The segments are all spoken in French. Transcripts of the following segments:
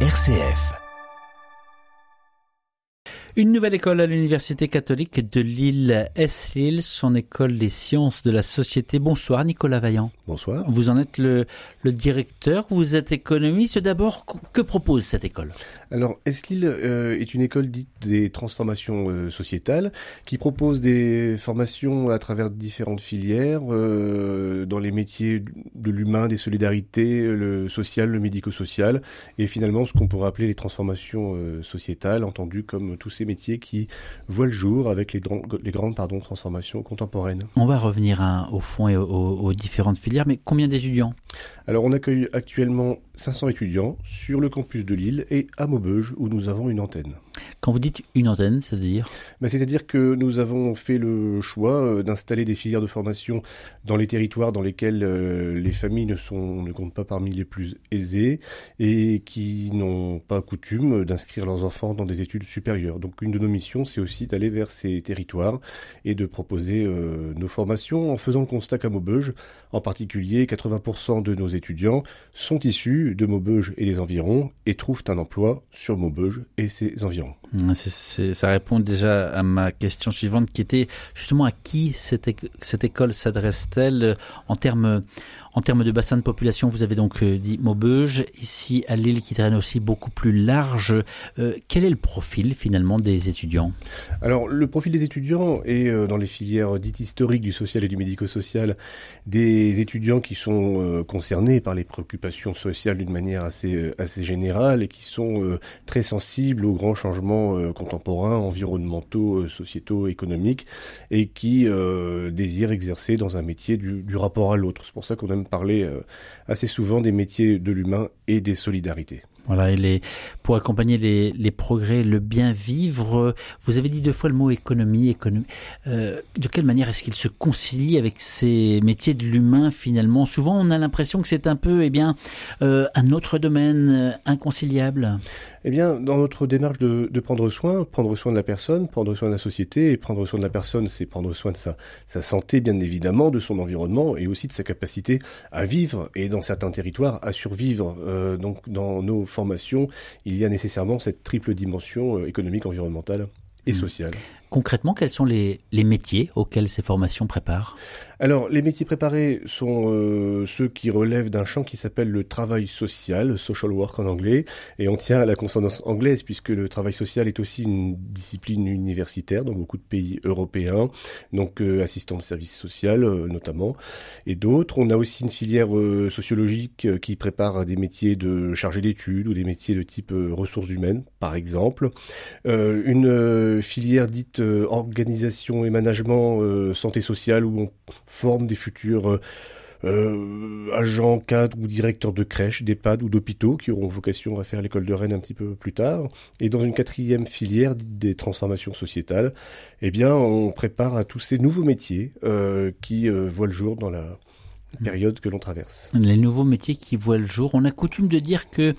RCF. Une nouvelle école à l'Université catholique de Lille, S-Lille, son école des sciences de la société. Bonsoir Nicolas Vaillant. Bonsoir. Vous en êtes le, le directeur, vous êtes économiste. D'abord, que propose cette école? Alors, S-Lille euh, est une école dite des transformations euh, sociétales qui propose des formations à travers différentes filières euh, dans les métiers de l'humain, des solidarités, le social, le médico-social et finalement ce qu'on pourrait appeler les transformations sociétales, entendues comme tous ces métiers qui voient le jour avec les, les grandes pardon, transformations contemporaines. On va revenir hein, au fond et aux, aux différentes filières, mais combien d'étudiants? Alors on accueille actuellement 500 étudiants sur le campus de Lille et à Maubeuge où nous avons une antenne. Quand vous dites une antenne, c'est-à-dire ben, C'est-à-dire que nous avons fait le choix euh, d'installer des filières de formation dans les territoires dans lesquels euh, les familles ne, sont, ne comptent pas parmi les plus aisées et qui n'ont pas coutume d'inscrire leurs enfants dans des études supérieures. Donc une de nos missions, c'est aussi d'aller vers ces territoires et de proposer euh, nos formations en faisant le constat qu'à Maubeuge, en particulier, 80% de nos étudiants sont issus de Maubeuge et des environs et trouvent un emploi sur Maubeuge et ses environs. C'est, ça répond déjà à ma question suivante qui était justement à qui cette, école s'adresse-t-elle? En termes en termes de bassin de population, vous avez donc dit Maubeuge, ici à Lille qui traîne aussi beaucoup plus large. Euh, quel est le profil finalement des étudiants? Alors le profil des étudiants est euh, dans les filières dites historiques du social et du médico-social des étudiants qui sont euh, concernés par les préoccupations sociales d'une manière assez, euh, assez générale et qui sont euh, très sensibles aux grands changements contemporains, environnementaux, sociétaux, économiques et qui désirent exercer dans un métier du, rapport à l'autre. C'est pour ça qu'on aime parler assez souvent des métiers de l'humain et des solidarités. Voilà, et pour accompagner les, progrès, le bien vivre, vous avez dit deux fois le mot économie. Euh, de quelle manière est-ce qu'il se concilie avec ces métiers de l'humain finalement? Souvent, on a l'impression que c'est un peu, eh bien, euh, un autre domaine euh, inconciliable. Eh bien, dans notre démarche de, de, prendre soin, prendre soin de la personne, prendre soin de la société, et prendre soin de la personne, c'est prendre soin de sa, sa santé, bien évidemment, de son environnement, et aussi de sa capacité à vivre, et dans certains territoires, à survivre. Euh, donc, dans nos formation, il y a nécessairement cette triple dimension euh, économique, environnementale et sociale. Concrètement, quels sont les, les métiers auxquels ces formations préparent? Alors, les métiers préparés sont euh, ceux qui relèvent d'un champ qui s'appelle le travail social, social work en anglais, et on tient à la consonance anglaise puisque le travail social est aussi une discipline universitaire dans beaucoup de pays européens, donc euh, assistant de service social euh, notamment, et d'autres. On a aussi une filière euh, sociologique euh, qui prépare des métiers de chargé d'études ou des métiers de type euh, ressources humaines, par exemple. une filière dite organisation et management santé sociale où on forme des futurs euh, agents, cadres ou directeurs de crèches, d'EHPAD ou d'hôpitaux qui auront vocation à faire l'école de Rennes un petit peu plus tard. Et dans une quatrième filière dite des transformations sociétales, eh bien, on prépare à tous ces nouveaux métiers euh, qui euh, voient le jour dans la période que l'on traverse. Les nouveaux métiers qui voient le jour. On a coutume de dire que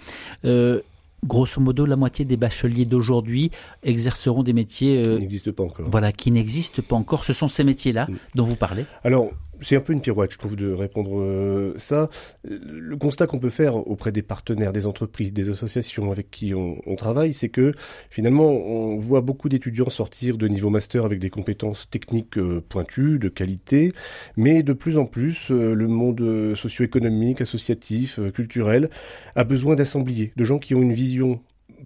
euh, grosso modo, la moitié des bacheliers d'aujourd'hui exerceront des métiers euh, qui n'existent pas encore. Voilà, qui n'existent pas encore. Ce sont ces métiers-là mmh. dont vous parlez. Alors, c'est un peu une pirouette, je trouve, de répondre euh, ça. Le constat qu'on peut faire auprès des partenaires, des entreprises, des associations avec qui on, travaille, c'est que finalement, on voit beaucoup d'étudiants sortir de niveau master avec des compétences techniques euh, pointues, de qualité, mais de plus en plus, euh, le monde socio-économique, associatif, culturel a besoin d'assembliers, de gens qui ont une vision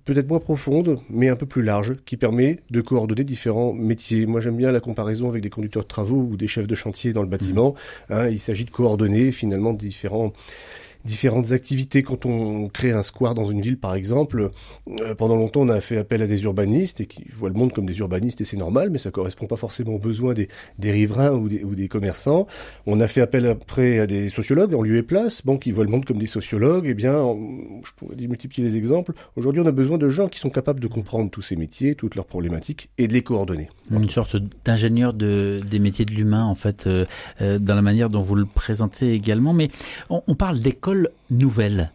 peut-être moins profonde, mais un peu plus large, qui permet de coordonner différents métiers. Moi, j'aime bien la comparaison avec des conducteurs de travaux ou des chefs de chantier dans le bâtiment. Mmh. Hein, il s'agit de coordonner finalement différents différentes activités. Quand on crée un square dans une ville, par exemple, euh, pendant longtemps, on a fait appel à des urbanistes et qui voient le monde comme des urbanistes et c'est normal, mais ça correspond pas forcément aux besoins des, des riverains ou des, ou des, commerçants. On a fait appel après à des sociologues en lieu et place, bon, qui voient le monde comme des sociologues. Eh bien, je pourrais multiplier les exemples. Aujourd'hui, on a besoin de gens qui sont capables de comprendre tous ces métiers, toutes leurs problématiques et de les coordonner. Une sorte d'ingénieur de, des métiers de l'humain, en fait, euh, euh, dans la manière dont vous le présentez également. Mais on, on parle d'école nouvelle.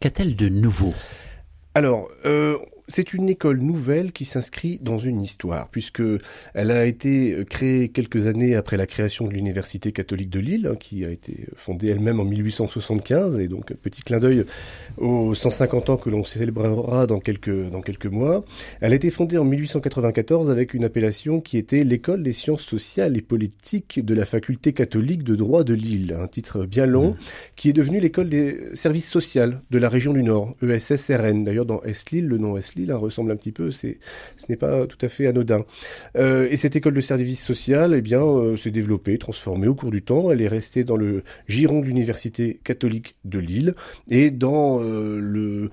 Qu'a-t-elle de nouveau? Alors, euh, c'est une école nouvelle qui s'inscrit dans une histoire, puisque elle a été créée quelques années après la création de l'Université catholique de Lille, hein, qui a été fondée elle-même en 1875, et donc petit clin d'œil aux 150 ans que l'on célébrera dans quelques, dans quelques mois. Elle a été fondée en 1894 avec une appellation qui était l'École des sciences sociales et politiques de la faculté catholique de droit de Lille, un titre bien long, mmh. qui est devenu l'École des services sociaux de la région du Nord, ESSRN. D'ailleurs, dans Est-Lille, le nom Est-Lille hein, ressemble un petit peu, c'est, ce n'est pas tout à fait anodin. Euh, et cette école de service social, eh bien, euh, s'est développée, transformée au cours du temps. Elle est restée dans le giron de l'Université catholique de Lille et dans euh, le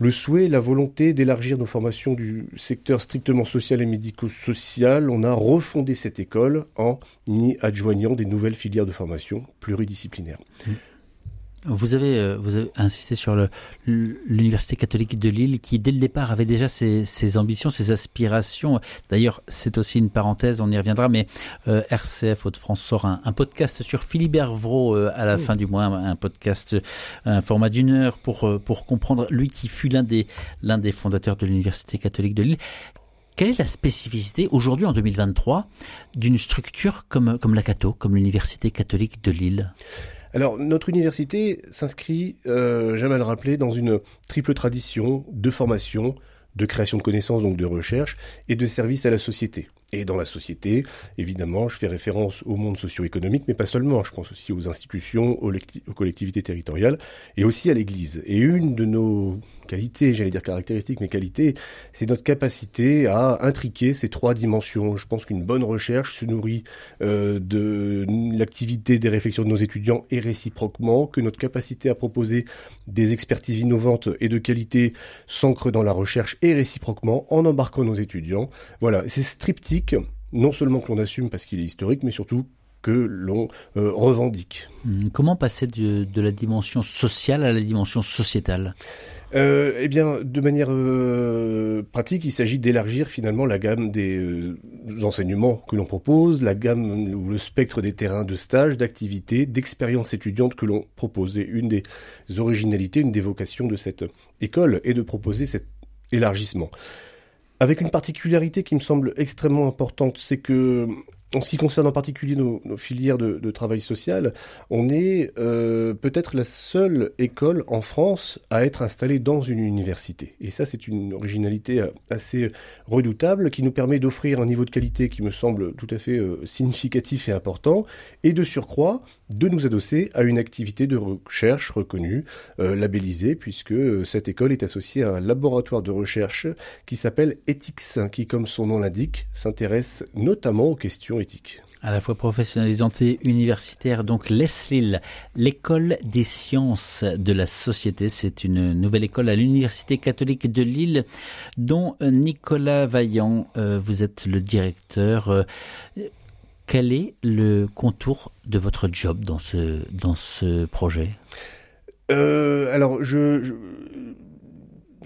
le souhait, la volonté d'élargir nos formations du secteur strictement social et médico-social, on a refondé cette école en y adjoignant des nouvelles filières de formation pluridisciplinaires. Mmh. Vous avez, euh, vous avez insisté sur l'Université catholique de Lille qui, dès le départ, avait déjà ses, ses ambitions, ses aspirations. D'ailleurs, c'est aussi une parenthèse, on y reviendra, mais euh, RCF Hauts-de-France sort un, un, podcast sur Philibert Vraud euh, à la fin du mois, un podcast, un format d'une heure pour, pour comprendre, lui qui fut l'un des, l'un des fondateurs de l'Université catholique de Lille. Quelle est la spécificité aujourd'hui, en 2023, d'une structure comme, comme la Cato, comme l'Université catholique de Lille? Alors, notre université s'inscrit, euh, j'aime à le rappeler, dans une triple tradition de formation, de création de connaissances, donc de recherche, et de service à la société. Et dans la société, évidemment, je fais référence au monde socio-économique, mais pas seulement. Je pense aussi aux institutions, aux, collectivités territoriales, et aussi à l'Église. Et une de nos qualités, j'allais dire caractéristiques, mais qualités, c'est notre capacité à intriquer ces trois dimensions. Je pense qu'une bonne recherche se nourrit euh, de l'activité des réflexions de nos étudiants et réciproquement, que notre capacité à proposer des expertises innovantes et de qualité s'ancre dans la recherche et réciproquement en embarquant nos étudiants. Voilà, c'est striptique, non seulement que l'on assume parce qu'il est historique, mais surtout que l'on euh, revendique. Hum, comment passer de, de, la dimension sociale à la dimension sociétale? Euh, Eh bien, de manière euh, pratique, il s'agit d'élargir finalement la gamme des euh, enseignements que l'on propose, la gamme ou le spectre des terrains de stage, d'activités, d'expériences étudiantes que l'on propose. Et une des originalités, une des vocations de cette école est de proposer cet élargissement. Avec une particularité qui me semble extrêmement importante, c'est que en ce qui concerne en particulier nos, filières de, travail social, on est euh, peut-être la seule école en France à être installée dans une université. Et ça, c'est une originalité euh, assez redoutable qui nous permet d'offrir un niveau de qualité qui me semble tout à fait euh, significatif et important, et de surcroît de nous adosser à une activité de recherche reconnue, labellisée, puisque cette école est associée à un laboratoire de recherche qui s'appelle Ethics, qui, comme son nom l'indique, s'intéresse notamment aux questions éthique. À la fois professionnalisante et universitaire, donc l'ESLIL, l'école des sciences de la société. C'est une nouvelle école à l'Université catholique de Lille, dont Nicolas Vaillant, euh, vous êtes le directeur. Euh, quel est le contour de votre job dans ce, dans ce projet? Euh, Alors, je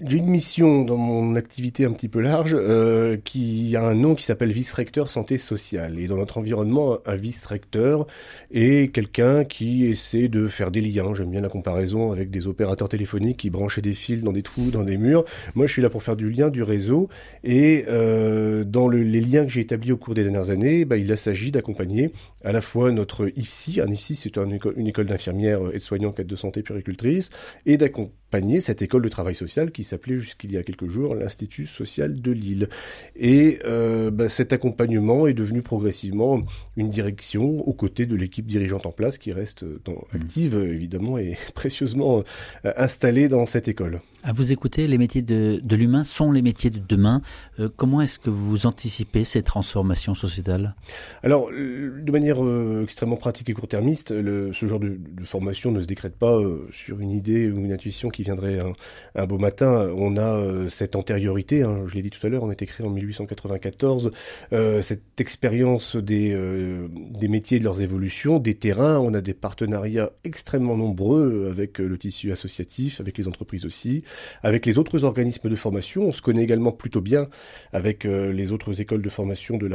j'ai une mission dans mon activité un petit peu large euh, qui a un nom qui s'appelle vice-recteur santé sociale. Et dans notre environnement, un vice-recteur est quelqu'un qui essaie de faire des liens. J'aime bien la comparaison avec des opérateurs téléphoniques qui branchaient des fils dans des trous, dans des murs. Moi, je suis là pour faire du lien, du réseau. Et euh, dans le, les liens que j'ai établis au cours des dernières années, bah, il s'agit d'accompagner à la fois notre IFSI. Un IFSI, c'est une école, une école d'infirmières et de soignants, quête de santé, puricultrice, et d'accompagner cette école de travail social qui s'appelait jusqu'il y a quelques jours l'Institut social de Lille. Et euh, bah, cet accompagnement est devenu progressivement une direction aux côtés de l'équipe dirigeante en place qui reste dans, mmh. active évidemment et précieusement euh, installée dans cette école. À vous écouter, les métiers de, de l'humain sont les métiers de demain. Euh, comment est-ce que vous anticipez ces transformations sociétales? Alors, de manière extrêmement pratique et court-termiste, ce genre de, de, formation ne se décrète pas sur une idée ou une intuition qui viendrait un, un beau matin on a euh, cette antériorité, hein, je l'ai dit tout à l'heure, on été créé en 1894, euh, cette expérience des, euh, des métiers de leurs évolutions, des terrains, on a des partenariats extrêmement nombreux avec le tissu associatif, avec les entreprises aussi, avec les autres organismes de formation, on se connaît également plutôt bien avec les autres écoles de formation de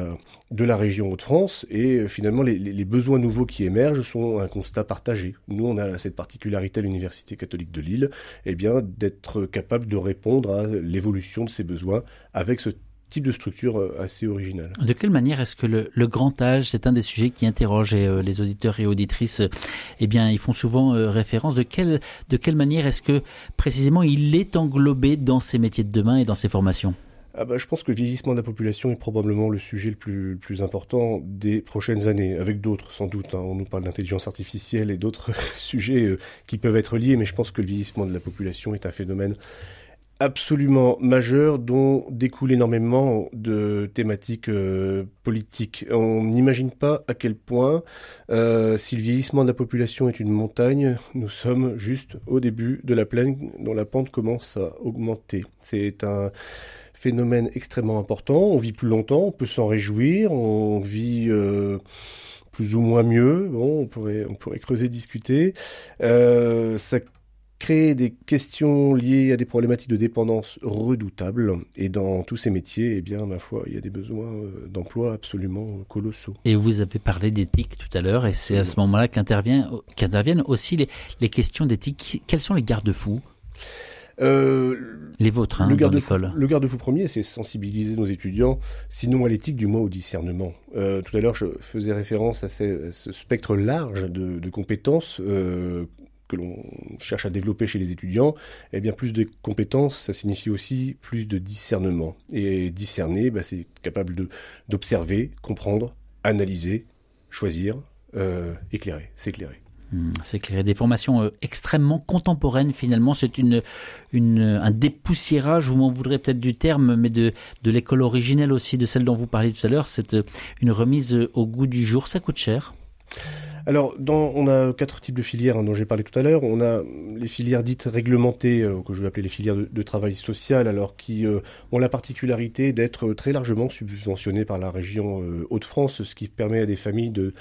la, région Hauts-de-France, et finalement les, les, besoins nouveaux qui émergent sont un constat partagé. Nous, on a cette particularité à l'Université catholique de Lille, eh bien d'être capable de répondre à l'évolution de ces besoins avec ce type de structure euh, assez originale. De quelle manière est-ce que le, grand âge, c'est un des sujets qui interroge euh, les auditeurs et auditrices, eh bien, ils font souvent euh, référence. De quelle, de quelle manière est-ce que précisément il est englobé dans ces métiers de demain et dans ces formations? Ah bah, je pense que le vieillissement de la population est probablement le sujet le plus, plus important des prochaines années, avec d'autres sans doute. Hein. On nous parle d'intelligence artificielle et d'autres sujets qui peuvent être liés, mais je pense que le vieillissement de la population est un phénomène absolument majeur dont découle énormément de thématiques euh, politiques. On n'imagine pas à quel point, euh, si le vieillissement de la population est une montagne, nous sommes juste au début de la plaine dont la pente commence à augmenter. C'est un phénomène extrêmement important. On vit plus longtemps, on peut s'en réjouir, on vit... Euh, plus ou moins mieux. Bon, on pourrait, on pourrait creuser, discuter. Euh, ça créer des questions liées à des problématiques de dépendance redoutables. Et dans tous ces métiers, eh bien, ma foi, il y a des besoins euh, d'emploi absolument colossaux. Et vous avez parlé d'éthique tout à l'heure, et c'est à ce moment-là qu'interviennent aussi les, les questions d'éthique. Quels sont les garde-fous euh, les vôtres, hein, le garde-fou, premier, c'est sensibiliser nos étudiants, sinon à l'éthique, du moins au discernement. Euh, tout à l'heure, je faisais référence à, ce spectre large de, de compétences euh, que l'on cherche à développer chez les étudiants, eh bien plus de compétences, ça signifie aussi plus de discernement. Et discerner, bah, c'est capable d'observer, comprendre, analyser, choisir, euh, éclairer, s'éclairer. Hmm, s'éclairer des formations euh, extrêmement contemporaines finalement. C'est une, un dépoussiérage, vous m'en voudrez peut-être du terme, mais de, de l'école originelle aussi, de celle dont vous parliez tout à l'heure. C'est euh, une remise au goût du jour. Ça coûte cher alors, dans, on a quatre types de filières hein, dont j'ai parlé tout à l'heure. On a les filières dites réglementées, euh, que je vais appeler les filières de, travail social, alors qui euh, ont la particularité d'être très largement subventionnées par la région euh, Hauts-de-France, ce qui permet à des familles de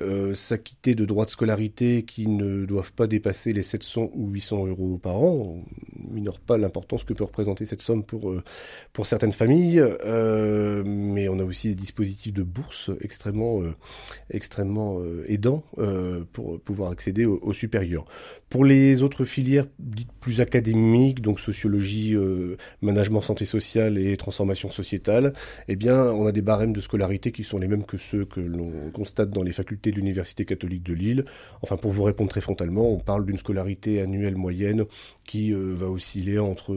euh, s'acquitter de droits de scolarité qui ne doivent pas dépasser les 700 ou 800 euros par an. On minore pas l'importance que peut représenter cette somme pour, euh, certaines familles, euh, mais on a aussi des dispositifs de bourse extrêmement, extrêmement aidants pour pouvoir accéder au, au, supérieur. Pour les autres filières dites plus académiques, donc sociologie, management santé sociale et transformation sociétale, eh bien, on a des barèmes de scolarité qui sont les mêmes que ceux que l'on constate dans les facultés de l'Université catholique de Lille. Enfin, pour vous répondre très frontalement, on parle d'une scolarité annuelle moyenne qui euh, va osciller entre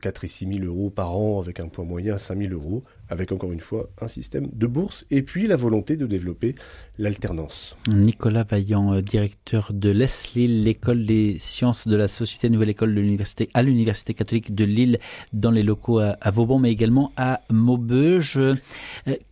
4 euh, et 6 000 euros par an, avec un poids moyen à 5 000 euros avec encore une fois un système de bourse et puis la volonté de développer l'alternance. Nicolas Vaillant, euh, directeur de Leslie, l'école des sciences de la société Nouvelle École de l'université à l'université catholique de Lille dans les locaux à, Vauban mais également à Maubeuge. Euh,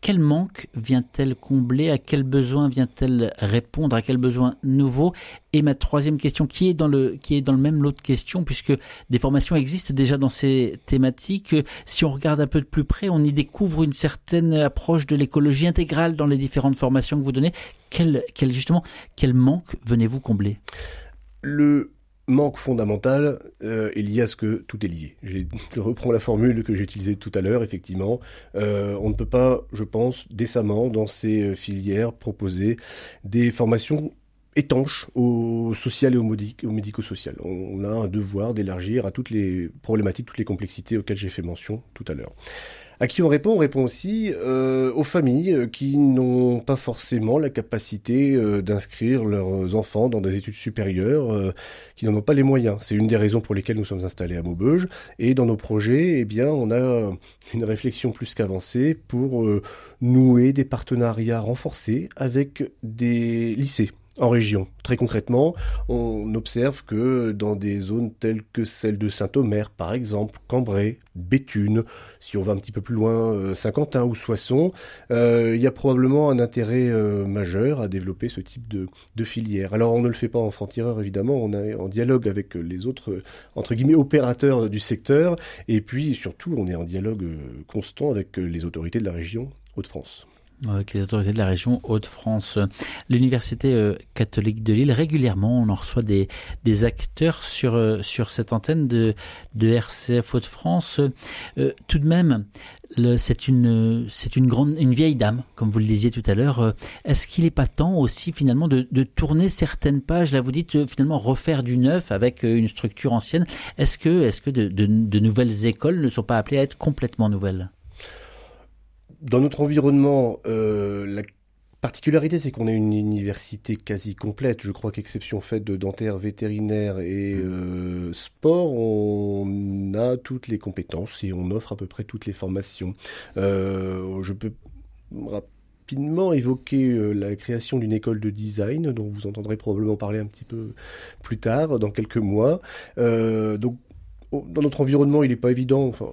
quel manque vient-elle combler? À quel besoin vient-elle répondre? À quel besoin nouveau? Et ma troisième question, qui est dans le, qui est dans le même lot de questions, puisque des formations existent déjà dans ces thématiques. Si on regarde un peu de plus près, on y découvre une certaine approche de l'écologie intégrale dans les différentes formations que vous donnez. Quel, quel justement, quel manque venez-vous combler? Le manque fondamental euh, est lié à ce que tout est lié. Je reprends la formule que j'ai utilisée tout à l'heure, effectivement. Euh, on ne peut pas, je pense, décemment, dans ces filières, proposer des formations étanche au social et au, médico-social. On a un devoir d'élargir à toutes les problématiques, toutes les complexités auxquelles j'ai fait mention tout à l'heure. À qui on répond? On répond aussi euh, aux familles qui n'ont pas forcément la capacité euh, d'inscrire leurs enfants dans des études supérieures, euh, qui n'en ont pas les moyens. C'est une des raisons pour lesquelles nous sommes installés à Maubeuge. Et dans nos projets, eh bien, on a une réflexion plus qu'avancée pour nouer des partenariats renforcés avec des lycées en région. Très concrètement, on observe que dans des zones telles que celle de Saint-Omer, par exemple, Cambrai, Béthune, si on va un petit peu plus loin, euh, Saint-Quentin ou Soissons, euh, il y a probablement un intérêt euh, majeur à développer ce type de, filière. Alors on ne le fait pas en franc-tireur, évidemment, on est en dialogue avec les autres, entre guillemets, opérateurs du secteur, et puis surtout on est en dialogue constant avec les autorités de la région Hauts-de-France. Avec les autorités de la région Hauts-de-France. L'Université euh, catholique de Lille, régulièrement, on en reçoit des, des acteurs sur, euh, sur cette antenne de, de RCF Hauts-de-France. Euh, tout de même, c'est une, une une vieille dame, comme vous le disiez tout à l'heure. Est-ce qu'il n'est pas temps aussi finalement de, de, tourner certaines pages? Là, vous dites finalement refaire du neuf avec une structure ancienne. Est-ce que, est-ce que de, de, de nouvelles écoles ne sont pas appelées à être complètement nouvelles? Dans notre environnement, euh, la particularité, c'est qu'on a une université quasi complète. Je crois qu'exception faite de dentaire, vétérinaire et euh, sport, on a toutes les compétences et on offre à peu près toutes les formations. Euh, je peux rapidement évoquer la création d'une école de design, dont vous entendrez probablement parler un petit peu plus tard, dans quelques mois. Donc dans notre environnement, il n'est pas évident, enfin,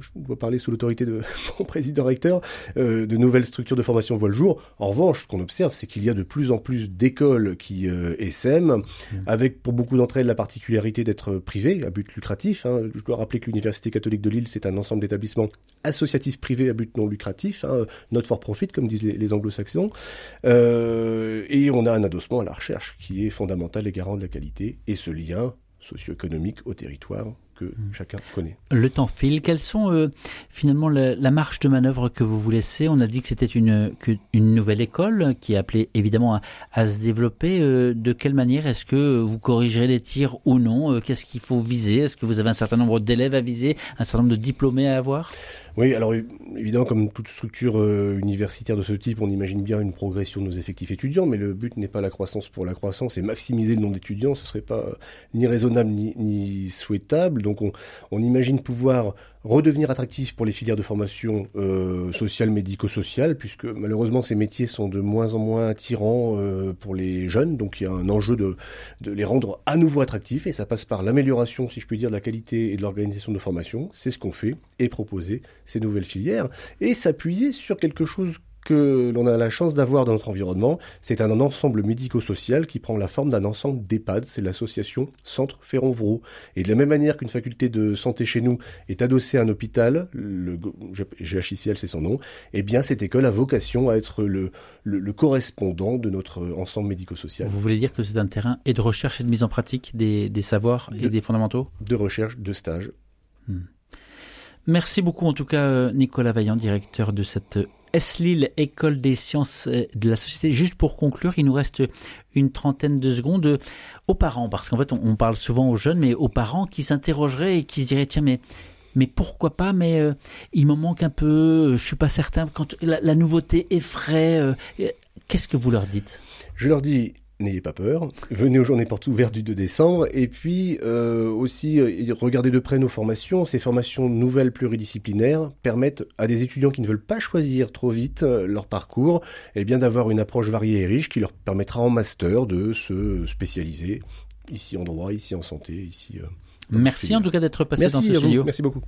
je dois parler sous l'autorité de mon président-recteur, euh, de nouvelles structures de formation voient le jour. En revanche, ce qu'on observe, c'est qu'il y a de plus en plus d'écoles qui euh, mmh. avec pour beaucoup d'entre elles la particularité d'être privées, à but lucratif. Hein. Je dois rappeler que l'Université catholique de Lille, c'est un ensemble d'établissements associatifs privés à but non lucratif, hein, not for profit, comme disent les, les anglo-saxons. Euh, et on a un adossement à la recherche qui est fondamental et garant de la qualité, et ce lien socio-économique au territoire que chacun connaît. Le temps file. Quelles sont euh, finalement la, marche de manœuvre que vous vous laissez? On a dit que c'était une, une nouvelle école qui est appelée évidemment à, se développer. Euh, de quelle manière est-ce que vous corrigerez les tirs ou non? Euh, Qu'est-ce qu'il faut viser? Est-ce que vous avez un certain nombre d'élèves à viser? Un certain nombre de diplômés à avoir? Oui, alors évidemment, comme toute structure euh, universitaire de ce type, on imagine bien une progression de nos effectifs étudiants, mais le but n'est pas la croissance pour la croissance, et maximiser le nombre d'étudiants, ce serait pas ni raisonnable ni, souhaitable. Donc on, on imagine pouvoir redevenir attractif pour les filières de formation euh, sociale, médico-sociale, puisque malheureusement ces métiers sont de moins en moins attirants euh, pour les jeunes, donc il y a un enjeu de, de les rendre à nouveau attractifs, et ça passe par l'amélioration, si je puis dire, de la qualité et de l'organisation de formation. C'est ce qu'on fait, et proposer ces nouvelles filières, et s'appuyer sur quelque chose que l'on a la chance d'avoir dans notre environnement, c'est un ensemble médico-social qui prend la forme d'un ensemble d'EHPAD, c'est l'association Centre Ferronvro. Et de la même manière qu'une faculté de santé chez nous est adossée à un hôpital, le GHICL c'est son nom, eh bien cette école a vocation à être le, le, correspondant de notre ensemble médico-social. Vous voulez dire que c'est un terrain et de recherche et de mise en pratique des, des savoirs et des fondamentaux? De recherche, de stage. Hmm. Merci beaucoup en tout cas Nicolas Vaillant, directeur de cette S-Lille, École des sciences euh, de la société. Juste pour conclure, il nous reste une trentaine de secondes aux parents, parce qu'en fait, on, parle souvent aux jeunes, mais aux parents qui s'interrogeraient et qui se diraient, tiens, mais mais pourquoi pas Mais euh, il me manque un peu. Euh, je suis pas certain. Quand la, nouveauté effraie, qu'est-ce que vous leur dites? Je leur dis n'ayez pas peur, venez aux journées portes ouvertes du 2 décembre, et puis euh, aussi euh, regardez de près nos formations. Ces formations nouvelles pluridisciplinaires permettent à des étudiants qui ne veulent pas choisir trop vite euh, leur parcours, eh bien d'avoir une approche variée et riche qui leur permettra en master de se spécialiser ici en droit, ici en santé, ici. Merci en tout cas d'être passé dans ce studio. Merci beaucoup.